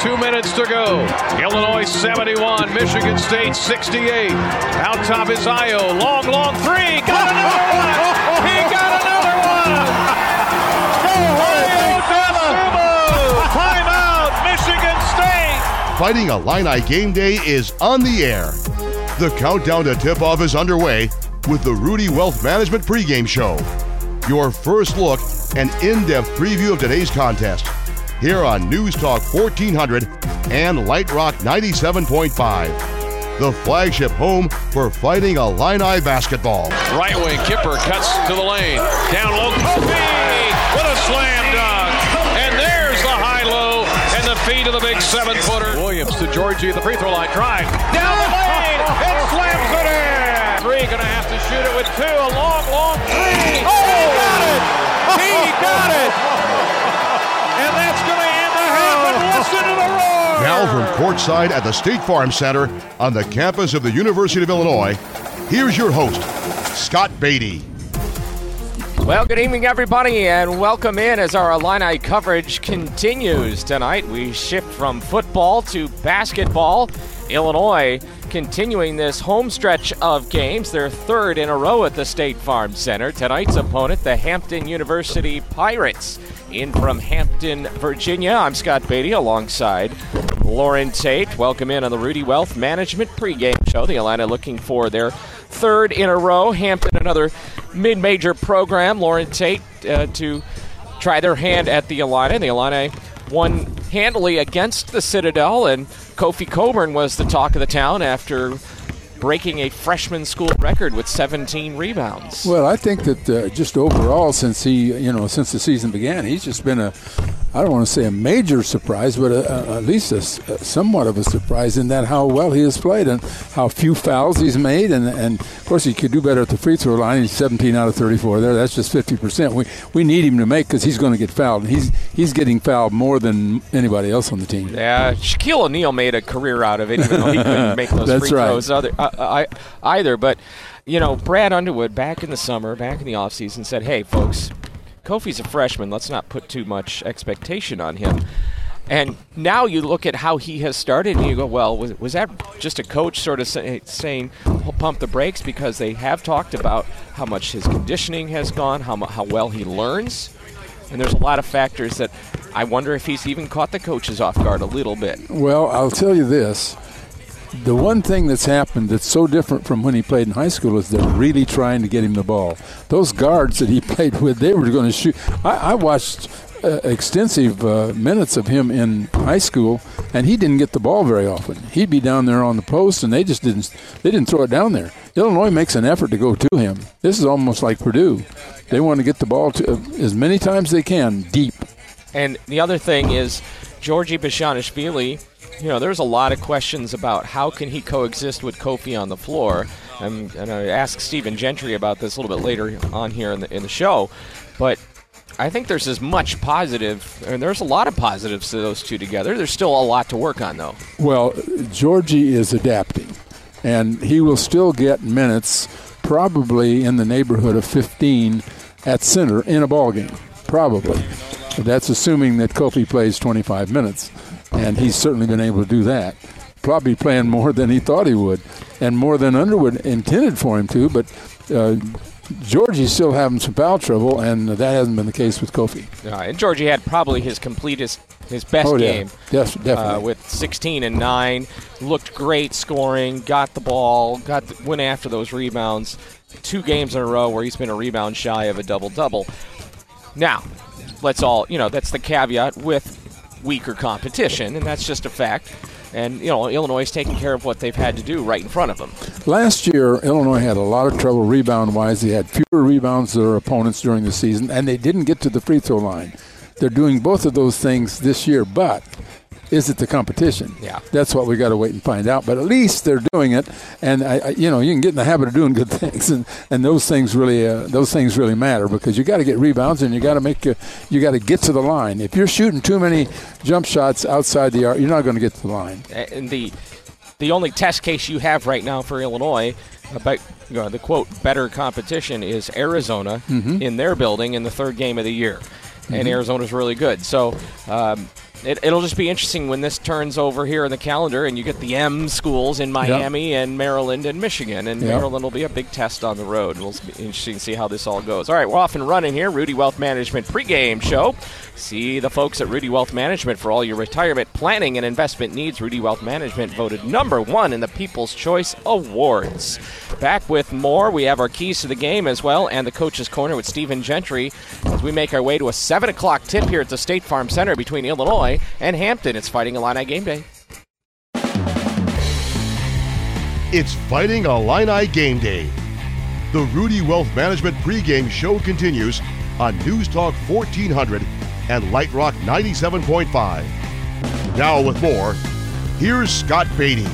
two minutes to go. Illinois 71, Michigan State 68. Out top is Ayo. Long, long three. Got another one. He got another one. Timeout, Michigan State. Fighting Illini game day is on the air. The countdown to tip off is underway with the Rudy Wealth Management pregame show. Your first look and in depth preview of today's contest. Here on News Talk 1400 and Light Rock 97.5. The flagship home for Fighting Illini basketball. Right wing, Kipper cuts to the lane. Down low, Kofi with a slam dunk. And there's the high low and the feed of the big seven footer. Williams to Georgie at the free throw line. Drive down the lane and slams it in. Three, gonna have to shoot it with two. A long, long three. Oh, he got it. He got it. And that's gonna end the half and listen to the roar. Now from courtside at the State Farm Center on the campus of the University of Illinois, here's your host, Scott Beatty. Well, good evening, everybody, and welcome in as our Illini coverage continues tonight. We shift from football to basketball. Illinois continuing this home stretch of games, their third in a row at the State Farm Center. Tonight's opponent, the Hampton University Pirates. In from Hampton, Virginia, I'm Scott Beatty alongside Loren Tate. Welcome in on the Rudy Wealth Management pregame show. The Illini looking for their third in a row. Hampton, another mid major program. Loren Tate uh, to try their hand at the Illini. The Illini won handily against the Citadel, and Kofi Cockburn was the talk of the town after breaking a freshman school record with 17 rebounds. Well, I think that uh, just overall, since he, you know, since the season began, he's just been a, I don't want to say a major surprise, but a, a, at least a, a somewhat of a surprise in that how well he has played and how few fouls he's made, and, and of course he could do better at the free throw line. He's 17 out of 34 there. That's just 50 percent. We we need him to make because he's going to get fouled. And he's he's getting fouled more than anybody else on the team. Yeah, Shaquille O'Neal made a career out of it, even though he couldn't make those free right. throws other, uh, I, either. But you know, Brad Underwood back in the summer, back in the offseason, said, "Hey, folks, Kofi's a freshman. Let's not put too much expectation on him." And now you look at how he has started, and you go, "Well, was, was that just a coach sort of say, saying pump the brakes?" Because they have talked about how much his conditioning has gone, how how well he learns, and there's a lot of factors that I wonder if he's even caught the coaches off guard a little bit. Well, I'll tell you this. The one thing that's happened that's so different from when he played in high school is they're really trying to get him the ball. Those guards that he played with, they were going to shoot. I, I watched uh, extensive uh, minutes of him in high school, and he didn't get the ball very often. He'd be down there on the post, and they just didn't. They didn't throw it down there. Illinois makes an effort to go to him. This is almost like Purdue. They want to get the ball to uh, as many times as they can deep. And the other thing is, Georgi Bezhanishvili, you know, there's a lot of questions about how can he coexist with Kofi on the floor. I'm going to ask Stephen Gentry about this a little bit later on here in the, in the show. But I think there's as much positive, and there's a lot of positives to those two together. There's still a lot to work on, though. Well, Georgie is adapting, and he will still get minutes, probably in the neighborhood of 15 at center in a ball game, probably. That's assuming that Kofi plays 25 minutes, and he's certainly been able to do that. Probably playing more than he thought he would, and more than Underwood intended for him to. But uh, Georgie's still having some foul trouble, and that hasn't been the case with Kofi. Uh, and Georgie had probably his completest, his best Oh, yeah. game. Yes, definitely. Uh, with 16 and 9, looked great scoring, got the ball, got the, went after those rebounds. Two games in a row where he's been a rebound shy of a double double. Now, let's all, you know, that's the caveat with weaker competition, and that's just a fact. And, you know, Illinois is taking care of what they've had to do right in front of them. Last year, Illinois had a lot of trouble rebound wise. They had fewer rebounds than their opponents during the season, and they didn't get to the free throw line. They're doing both of those things this year, but is it the competition? Yeah. That's what we got to wait and find out. But at least they're doing it, and I, I, you know you can get in the habit of doing good things, and, and those things really uh, those things really matter because you got to get rebounds and you got to make uh, you got to get to the line. If you're shooting too many jump shots outside the arc, you're not going to get to the line. And the the only test case you have right now for Illinois about you know, the quote better competition is Arizona in their building in the third game of the year, and Arizona's really good. So. Um, it, will just be interesting when this turns over here in the calendar and you get the M schools in Miami yep. and Maryland and Michigan. And yep. Maryland will be a big test on the road. It'll be interesting to see how this all goes. All right, we're off and running here. Rudy Wealth Management pregame show. See the folks at Rudy Wealth Management for all your retirement planning and investment needs. Rudy Wealth Management voted number one in the People's Choice Awards. Back with more. We have our keys to the game as well and the coach's corner with Stephen Gentry as we make our way to a 7 o'clock tip here at the State Farm Center between Illinois and Hampton. It's Fighting Illini game day. It's Fighting Illini game day. The Rudy Wealth Management pregame show continues on News Talk 1400 and Light Rock 97.5. Now, with more, here's Scott Beatty.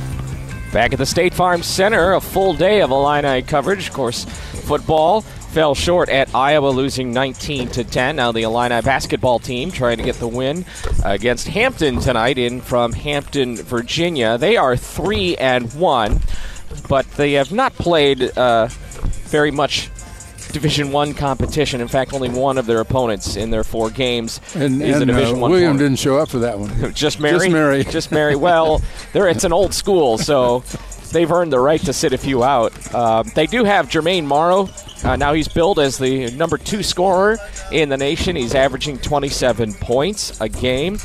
Back at the State Farm Center, a full day of Illini coverage. Of course, football fell short at Iowa, losing 19 to 10. Now the Illini basketball team trying to get the win against Hampton tonight, in from Hampton, Virginia. They are three and one, but they have not played uh, very much Division One competition. In fact, only one of their opponents in their four games and, is and, a Division uh, One. William didn't show up for that one. Just Mary. Just Mary. Just Mary. Well, there it's an old school, so they've earned the right to sit a few out. Uh, they do have Jermaine Marrow. Uh, now he's billed as the number two scorer in the nation. He's averaging 27 points a game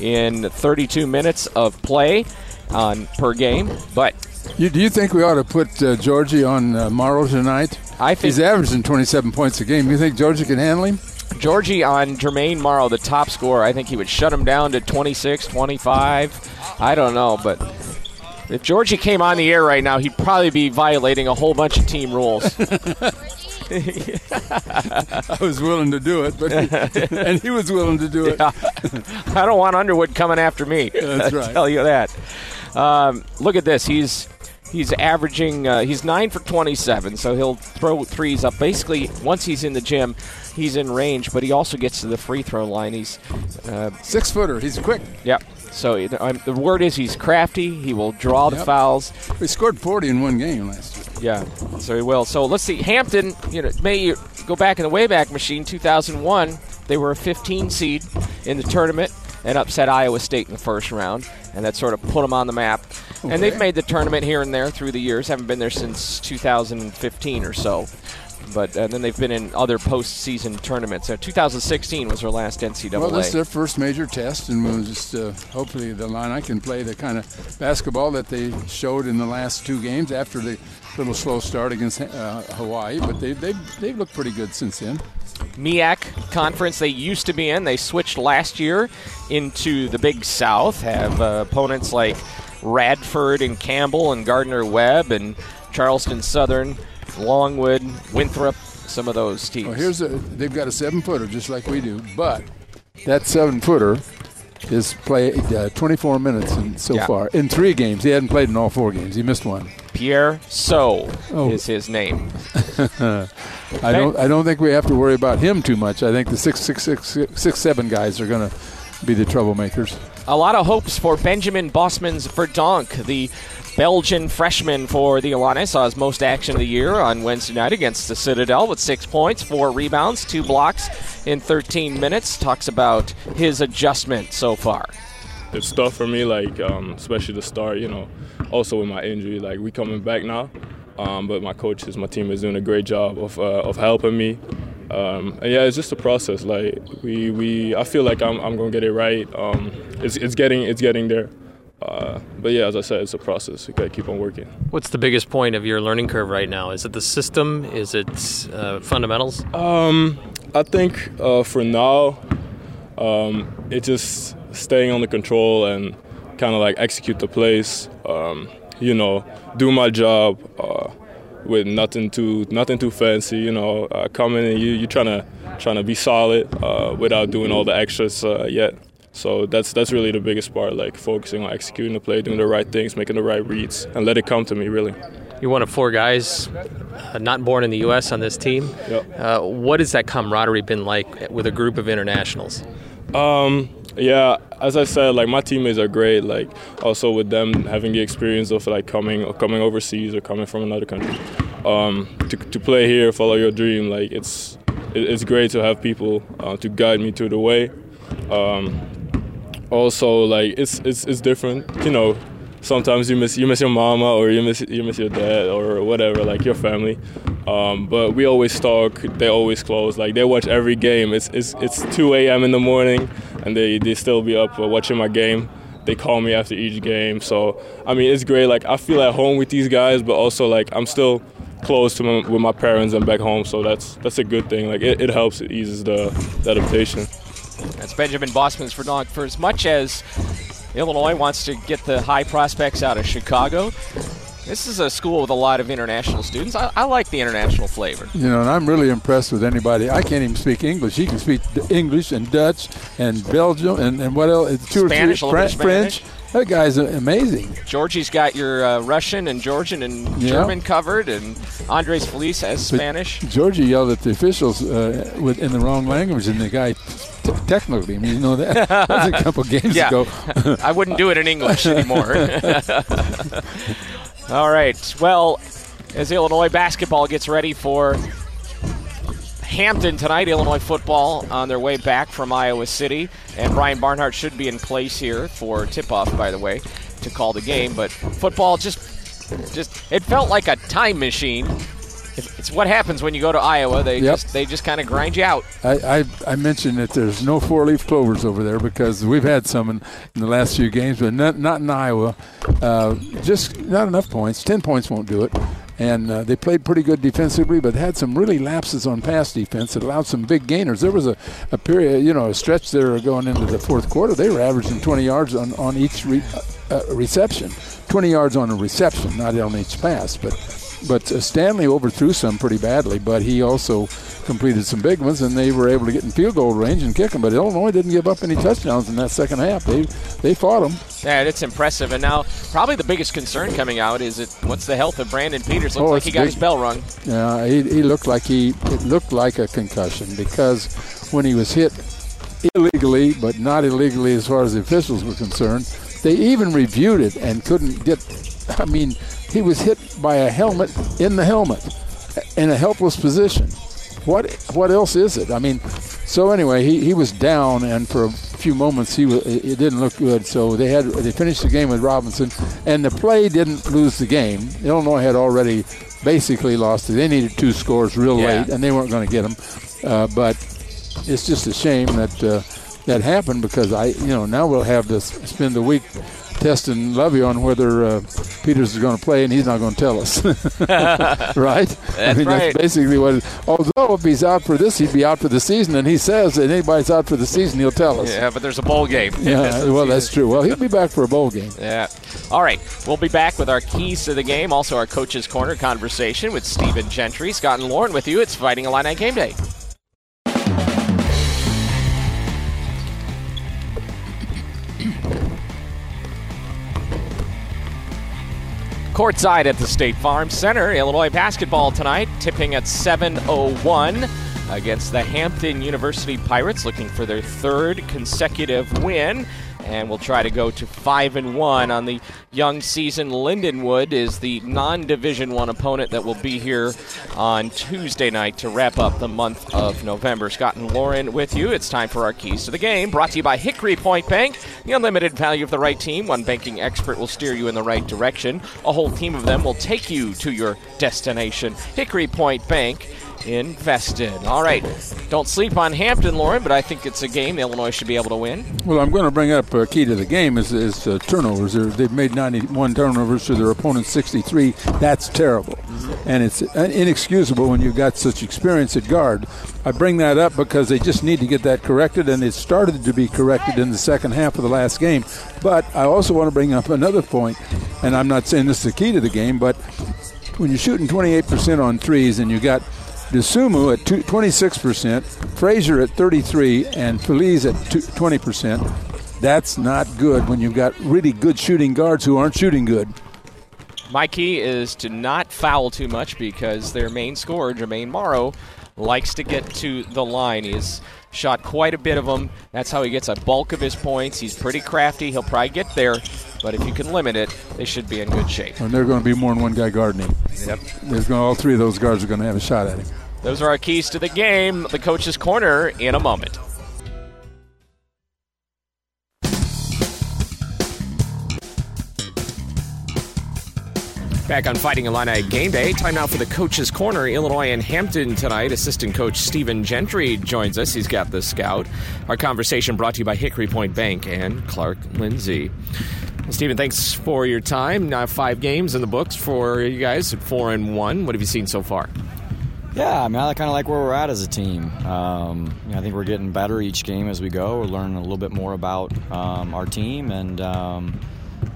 in 32 minutes of play on per game. But you, do you think we ought to put uh, Georgie on uh, Marrow tonight? I think he's averaging 27 points a game. Do you think Georgie can handle him? Georgie on Jermaine Marrow, the top scorer, I think he would shut him down to 26, 25. I don't know, but if Georgie came on the air right now, he'd probably be violating a whole bunch of team rules. I was willing to do it, but and he was willing to do it. Yeah. I don't want Underwood coming after me. That's right. I'll tell you that. Um, look at this. He's He's averaging, uh, he's 9 for 27, so he'll throw threes up. Basically, once he's in the gym, he's in range, but he also gets to the free throw line. He's uh, six footer. He's quick. Yep. So um, the word is he's crafty. He will draw yep. the fouls. He scored 40 in one game last year. Yeah, so he will. So let's see. Hampton, you know, may go back in the Wayback Machine, 2001. They were a 15 seed in the tournament and upset Iowa State in the first round, and that sort of put them on the map. Okay. And they've made the tournament here and there through the years. Haven't been there since 2015 or so. But and then they've been in other postseason tournaments. Uh, 2016 was their last NCAA. Well, this is their first major test, and we'll just uh, hopefully the Illini can play the kind of basketball that they showed in the last two games after the little slow start against uh, Hawaii. But they, they've, they've looked pretty good since then. MEAC conference they used to be in. They switched last year into the Big South. Have uh, opponents like Radford and Campbell and Gardner Webb and Charleston Southern, Longwood, Winthrop, some of those teams. Well, here's a they've got a seven footer just like we do, but that seven footer is played uh, 24 minutes in, so yeah. far in three games. He hadn't played in all four games. He missed one. Pierre So oh. is his name. I don't. I don't think we have to worry about him too much. I think the six, six, six, six, six seven guys are going to be the troublemakers. A lot of hopes for Benjamin Bosmans Verdonk, the Belgian freshman for the Illini. Saw his most action of the year on Wednesday night against the Citadel with six points, four rebounds, two blocks in 13 minutes. Talks about his adjustment so far. It's tough for me, like um, especially the start. You know, also with my injury, like we coming back now. Um, but my coaches, my team is doing a great job of, uh, of helping me. Um, and yeah, it's just a process. Like we, we I feel like I'm, I'm gonna get it right. Um, it's, it's getting it's getting there. Uh, but yeah, as I said, it's a process. You gotta keep on working. What's the biggest point of your learning curve right now? Is it the system? Is it uh, fundamentals? Um, I think uh, for now, um, it's just staying on the control and kind of like execute the plays. Um, you know, do my job uh, with nothing too nothing too fancy. You know, uh, coming and you you trying to trying to be solid uh, without doing all the extras uh, yet. So that's that's really the biggest part, like focusing on executing the play, doing the right things, making the right reads, and let it come to me. Really. You're one of four guys uh, not born in the U.S. on this team. Yep. Uh, what has that camaraderie been like with a group of internationals? Um, yeah, as I said, like my teammates are great. Like also with them having the experience of like coming or coming overseas or coming from another country, um, to to play here, follow your dream. Like it's it's great to have people uh, to guide me to the way. Um, also like it's it's it's different. You know, sometimes you miss you miss your mama or you miss you miss your dad or whatever, like your family. Um, but we always talk. They always close. Like they watch every game. It's it's it's 2 a.m. in the morning, and they they still be up watching my game. They call me after each game. So I mean, it's great. Like I feel at home with these guys, but also like I'm still close to my, with my parents and back home. So that's that's a good thing. Like it, it helps. It eases the, the adaptation. That's Benjamin Bosmans Verdonk. For as much as Illinois wants to get the high prospects out of Chicago, this is a school with a lot of international students. I, I, like the international flavor. You know, and I'm really impressed with anybody. I can't even speak English. He can speak English and Dutch and Belgium and, and what else? Two Spanish, or three, French. Spanish. That guy's amazing. Georgie's got your uh, Russian and Georgian and yeah. German covered, and Andres Feliz has but Spanish. Georgie yelled at the officials uh, with, in the wrong language, and the guy technically, I mean, you know that, that was a couple games yeah. ago. I wouldn't do it in English anymore. All right. Well, as Illinois basketball gets ready for Hampton tonight, Illinois football on their way back from Iowa City. And Brian Barnhart should be in place here for tip off, by the way, to call the game. But football just, just it felt like a time machine. It's what happens when you go to Iowa. They yep. just they just kind of grind you out. I, I, I, mentioned that there's no four leaf clovers over there because we've had some in, in the last few games, but not, not in Iowa. Uh, just not enough points. Ten points won't do it and uh, they played pretty good defensively, but had some really lapses on pass defense that allowed some big gainers. There was a, a period, you know, a stretch there going into the fourth quarter. They were averaging 20 yards on, on each re, uh, uh reception, 20 yards on a reception, not on each pass. But but uh, Stanley overthrew some pretty badly, but he also completed some big ones, and they were able to get in field goal range and kick them. But Illinois didn't give up any touchdowns in that second half. They they fought them. Yeah, it's impressive. And now, probably the biggest concern coming out is it what's the health of Brandon Peters? Looks oh, like he got big. his bell rung. Yeah, he, he looked like he it looked like a concussion because when he was hit illegally, but not illegally as far as the officials were concerned, they even reviewed it and couldn't get. I mean, he was hit by a helmet in the helmet in a helpless position. What what else is it? I mean, so anyway, he, he was down, and for a few moments he was, it didn't look good. So they had they finished the game with Robinson, and the play didn't lose the game. Illinois had already basically lost it. They needed two scores real yeah. late, and they weren't going to get them. Uh, but it's just a shame that uh, that happened because I, you know, now we'll have to spend the week testing Lovie on whether uh, Peters is going to play, and he's not going to tell us. right? That's I mean, right. that's basically what. It, although if he's out for this, he'd be out for the season, and he says that anybody's out for the season, he'll tell us. Yeah, but there's a bowl game. Yeah, well, that's true. Well, he'll be back for a bowl game. Yeah. All right, we'll be back with our keys to the game, also our coaches' corner conversation with Stephen Gentry, Scott and Loren with you. It's Fighting Illini Game Day. Courtside at the State Farm Center, Illinois basketball tonight, tipping at 7:01 against the Hampton University Pirates, looking for their third consecutive win and we'll try to go to five and one on the young season. Lindenwood is the non-division one opponent that will be here on Tuesday night to wrap up the month of November. Scott and Loren with you. It's time for our keys to the game. Brought to you by Hickory Point Bank. The unlimited value of the right team. One banking expert will steer you in the right direction. A whole team of them will take you to your destination. Hickory Point Bank invested. All right. Don't sleep on Hampton, Loren, but I think it's a game Illinois should be able to win. Well, I'm going to bring up a key to the game is, is uh, turnovers. they have made 91 turnovers to their opponent's 63. That's terrible. Mm-hmm. And it's inexcusable when you've got such experience at guard. I bring that up because they just need to get that corrected, and it started to be corrected in the second half of the last game. But I also want to bring up another point, and I'm not saying this is the key to the game, but when you're shooting 28% on threes and you got – Dosunmu at 26%, Frazier at 33, and Feliz at 20%. That's not good when you've got really good shooting guards who aren't shooting good. My key is to not foul too much because their main scorer, Jermaine Marrow, likes to get to the line. He's shot quite a bit of them. That's how he gets a bulk of his points. He's pretty crafty. He'll probably get there, but if you can limit it, they should be in good shape. And they're going to be more than one guy guarding him. Yep. There's going all three of those guards are going to have a shot at him. Those are our keys to the game. The coach's corner in a moment. Back on Fighting Illini game day. Time now for the Coach's Corner. Illinois and Hampton tonight. Assistant coach Stephen Gentry joins us. He's got the scout. Our conversation brought to you by Hickory Point Bank and Clark Lindsey. Stephen, thanks for your time. Now five games in the books for you guys, four and one. What have you seen so far? Yeah, I mean, I kind of like where we're at as a team. Um, you know, I think we're getting better each game as we go. We're learning a little bit more about um, our team, and um,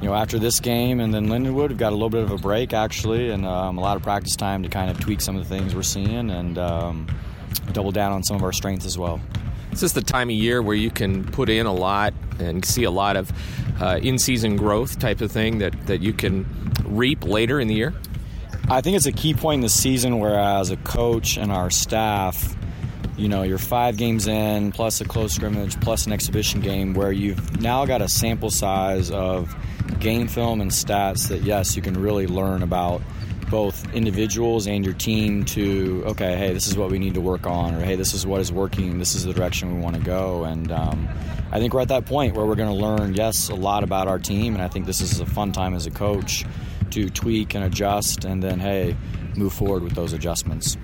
you know, after this game and then Lindenwood, we've got a little bit of a break actually, and um, a lot of practice time to kind of tweak some of the things we're seeing and um, double down on some of our strengths as well. Is This is the time of year where you can put in a lot and see a lot of uh, in-season growth type of thing that, that you can reap later in the year. I think it's a key point in the season where, as a coach and our staff, you know, you're five games in, plus a close scrimmage, plus an exhibition game, where you've now got a sample size of game film and stats that, yes, you can really learn about both individuals and your team to, okay, hey, this is what we need to work on, or hey, this is what is working, this is the direction we want to go. And um, I think we're at that point where we're going to learn, yes, a lot about our team, and I think this is a fun time as a coach to tweak and adjust, and then, hey, move forward with those adjustments.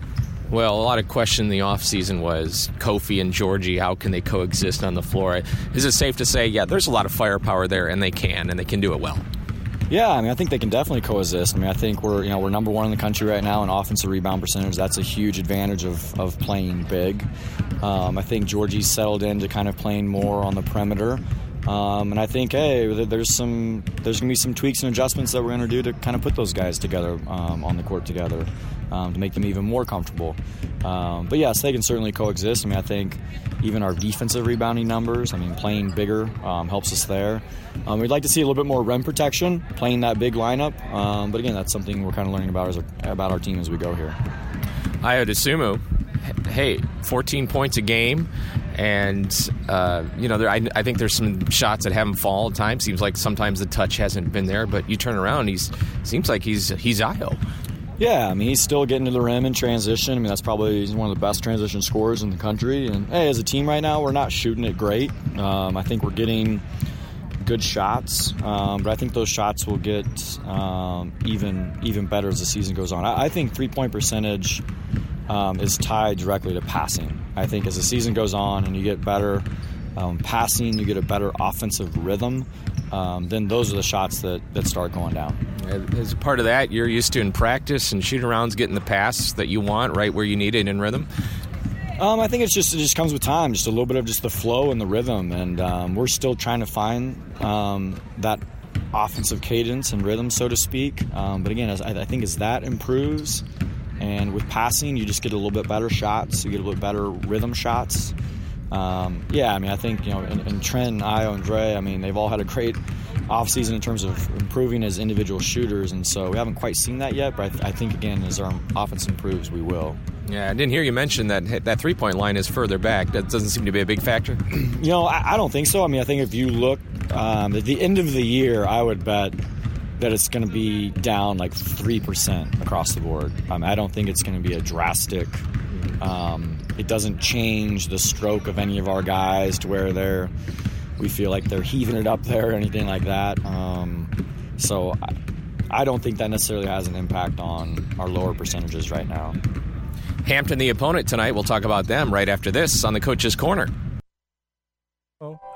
Well, a lot of question in the offseason was Kofi and Georgie, how can they coexist on the floor? Is it safe to say, yeah, there's a lot of firepower there, and they can, and they can do it well? Yeah, I mean, I think they can definitely coexist. I mean, I think we're you know we're number one in the country right now in offensive rebound percentage. That's a huge advantage of, of playing big. Um, I think Georgie's settled into kind of playing more on the perimeter. Um, and I think, hey, there's some there's gonna be some tweaks and adjustments that we're gonna do to kind of put those guys together um, on the court together um, to make them even more comfortable. Um, but yes, they can certainly coexist. I mean, I think even our defensive rebounding numbers. I mean, playing bigger um, helps us there. Um, we'd like to see a little bit more rim protection, playing that big lineup. but again, that's something we're kind of learning about as about our team as we go here. Ayo Dosunmu, hey, 14 points a game and uh, you know, there, I, I, think there's some shots that haven't fallen. At times seems like sometimes the touch hasn't been there, but you turn around, he's seems like he's he's Ayo. Yeah, I mean he's still getting to the rim in transition. I mean that's probably he's one of the best transition scorers in the country. And hey, as a team right now, we're not shooting it great. Um, I think we're getting good shots, um, but I think those shots will get um, even even better as the season goes on. I, I think three point percentage um, is tied directly to passing. I think as the season goes on and you get better um, passing, you get a better offensive rhythm, um, then those are the shots that, that start going down. As part of that, you're used to in practice and shoot arounds getting the pass that you want right where you need it in rhythm. Um, I think it's just it just comes with time, just a little bit of just the flow and the rhythm, and um, we're still trying to find um, that offensive cadence and rhythm, so to speak. Um, but again, as I, I think as that improves, and with passing, you just get a little bit better shots. You get a little bit better rhythm shots. Um, yeah, I mean, I think you know, and, and Trent, and Ayo, and Dre. I mean, they've all had a great offseason in terms of improving as individual shooters, and so we haven't quite seen that yet. But I, th- I think again, as our offense improves, we will. Yeah, I didn't hear you mention that that three point line is further back. That doesn't seem to be a big factor. you know, I, I, don't think so. I mean, I think if you look um, at the end of the year, I would bet that it's going to be down like 3% across the board. Um, I don't think it's going to be a drastic. Um, it doesn't change the stroke of any of our guys to where they're we feel like they're heaving it up there or anything like that. Um, so I, I don't think that necessarily has an impact on our lower percentages right now. Hampton, the opponent tonight. We'll talk about them right after this on the Coach's Corner.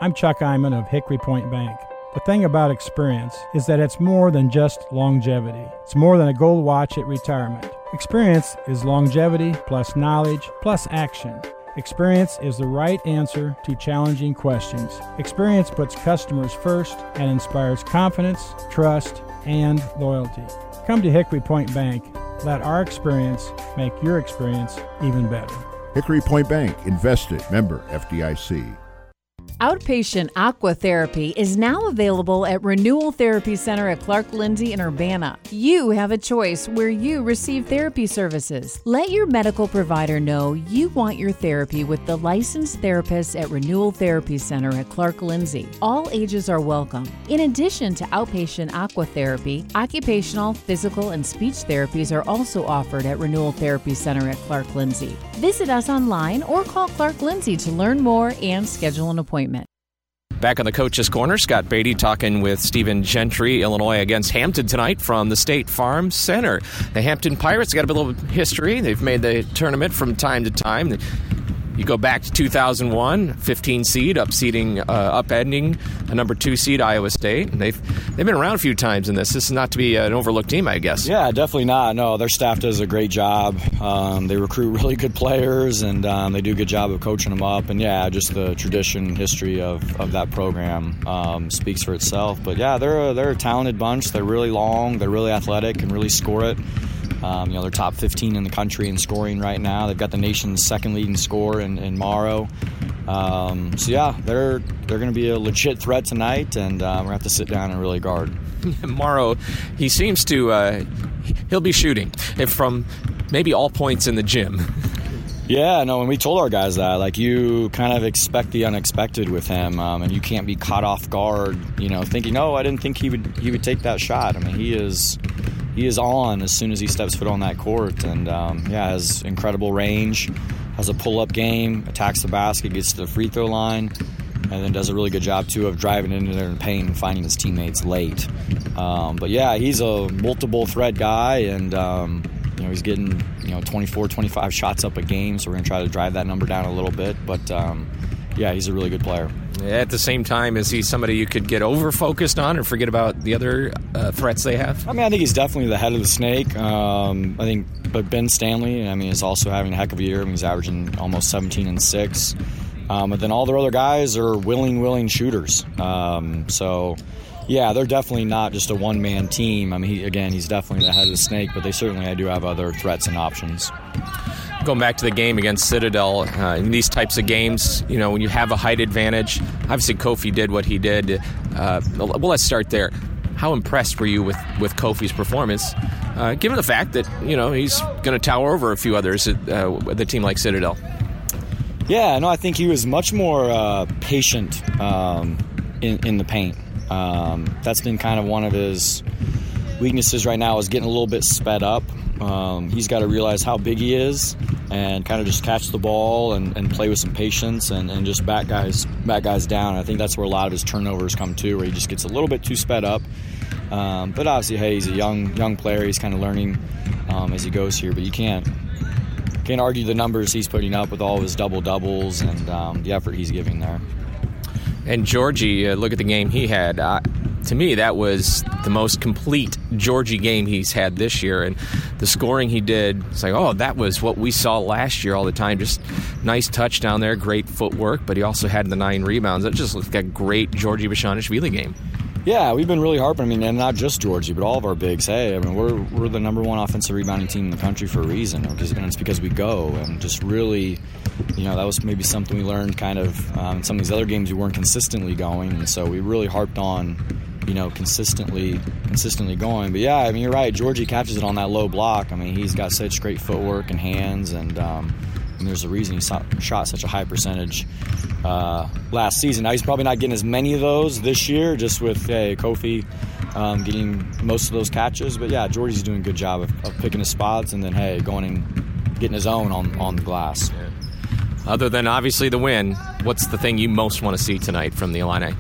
I'm Chuck Iman of Hickory Point Bank. The thing about experience is that it's more than just longevity. It's more than a gold watch at retirement. Experience is longevity plus knowledge plus action. Experience is the right answer to challenging questions. Experience puts customers first and inspires confidence, trust, and loyalty. Come to Hickory Point Bank. Let our experience make your experience even better. Hickory Point Bank, invested member FDIC. Outpatient aqua therapy is now available at Renewal Therapy Center at Clark Lindsey in Urbana. You have a choice where you receive therapy services. Let your medical provider know you want your therapy with the licensed therapist at Renewal Therapy Center at Clark Lindsey. All ages are welcome. In addition to outpatient aqua therapy, occupational, physical, and speech therapies are also offered at Renewal Therapy Center at Clark Lindsey. Visit us online or call Clark Lindsey to learn more and schedule an appointment. Back on the coach's corner, Scott Beatty talking with Stephen Gentry, Illinois against Hampton tonight from the State Farm Center. The Hampton Pirates got a little history. They've made the tournament from time to time. You go back to 2001, 15 seed, upseeding, uh, upending a number two seed Iowa State. And they've they've been around a few times in this. This is not to be an overlooked team, I guess. Yeah, definitely not. No, their staff does a great job. Um, they recruit really good players, and um, they do a good job of coaching them up. And yeah, just the tradition, history of, of that program um, speaks for itself. But yeah, they're a, they're a talented bunch. They're really long. They're really athletic, and really score it. Um, you know, they're top 15 in the country in scoring right now. They've got the nation's second leading scorer in, in Marrow. Um, so yeah, they're they're going to be a legit threat tonight, and uh, we're going to have to sit down and really guard. Marrow, he seems to uh, he'll be shooting from maybe all points in the gym. Yeah, no, and we told our guys that. Like, you kind of expect the unexpected with him, um, and you can't be caught off guard, you know, thinking, oh, I didn't think he would he would take that shot. I mean, he is he is on as soon as he steps foot on that court, and um, yeah, has incredible range, has a pull up game, attacks the basket, gets to the free throw line, and then does a really good job too of driving into there and paint and finding his teammates late. Um, but yeah, he's a multiple threat guy, and um, you know he's getting you know 24, 25 shots up a game, so we're gonna try to drive that number down a little bit, but. Um, yeah, he's a really good player. At the same time, is he somebody you could get over focused on or forget about the other uh, threats they have? I mean, I think he's definitely the head of the snake. Um, I think, but Ben Stanley, I mean, is also having a heck of a year. I mean, he's averaging almost 17 and six. Um, but then all their other guys are willing, willing shooters. Um, so, yeah, they're definitely not just a one man team. I mean, he, again, he's definitely the head of the snake, but they certainly do have other threats and options going back to the game against Citadel, uh, in these types of games, you know, when you have a height advantage, obviously Kofi did what he did. Uh, well, let's start there. How impressed were you with, with Kofi's performance, uh, given the fact that, you know, he's going to tower over a few others at uh, the team like Citadel? Yeah, no, I think he was much more uh, patient um, in, in the paint. Um, that's been kind of one of his weaknesses right now is getting a little bit sped up. Um, he's got to realize how big he is and kind of just catch the ball and, and play with some patience and, and, just back guys back guys down. I think that's where a lot of his turnovers come to, where he just gets a little bit too sped up. Um, but obviously, hey, he's a young young player. He's kind of learning um, as he goes here. But you can't can't argue the numbers he's putting up with all of his double doubles and um, the effort he's giving there. And Georgie, uh, look at the game he had. Uh, to me, that was the most complete Georgie game he's had this year. And the scoring he did, it's like, oh, that was what we saw last year all the time. Just nice touchdown there, great footwork, but he also had the nine rebounds. That just looked like a great Georgie Bezhanishvili game. Yeah, we've been really harping. I mean, and not just Georgie, but all of our bigs. Hey, I mean, we're we're the number one offensive rebounding team in the country for a reason, and it's because we go and just really, you know, that was maybe something we learned kind of um, in some of these other games we weren't consistently going, and so we really harped on you know, consistently consistently going. But yeah, I mean, you're right. Georgie catches it on that low block. I mean, he's got such great footwork and hands, and, um, and there's a reason he shot such a high percentage uh, last season. Now he's probably not getting as many of those this year, just with hey, Kofi um, getting most of those catches. But yeah, Georgie's doing a good job of, of, picking his spots, and then hey, going and getting his own on on the glass. Other than obviously the win, what's the thing you most want to see tonight from the Illini?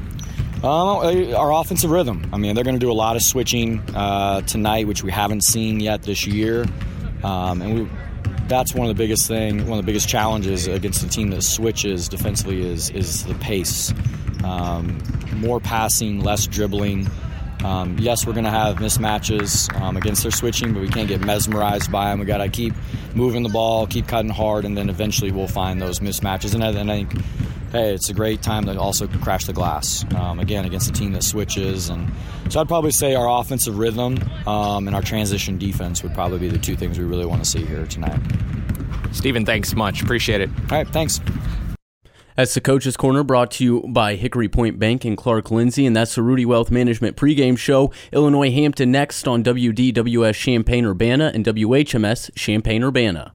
Um, our offensive rhythm. I mean, they're going to do a lot of switching uh, tonight, which we haven't seen yet this year, um, and we, that's one of the biggest thing, one of the biggest challenges against a team that switches defensively is is the pace. Um, more passing, less dribbling. Um, yes, we're going to have mismatches um, against their switching, but we can't get mesmerized by them. We got to keep moving the ball, keep cutting hard, and then eventually we'll find those mismatches. And I, and I think hey, it's a great time to also crash the glass. Um, again, against a team that switches. And so I'd probably say our offensive rhythm um, and our transition defense would probably be the two things we really want to see here tonight. Stephen, thanks much. Appreciate it. All right, thanks. That's the Coach's Corner brought to you by Hickory Point Bank and Clark Lindsey, and that's the Rudy Wealth Management pregame show. Illinois Hampton next on WDWS Champaign Urbana and WHMS Champaign Urbana.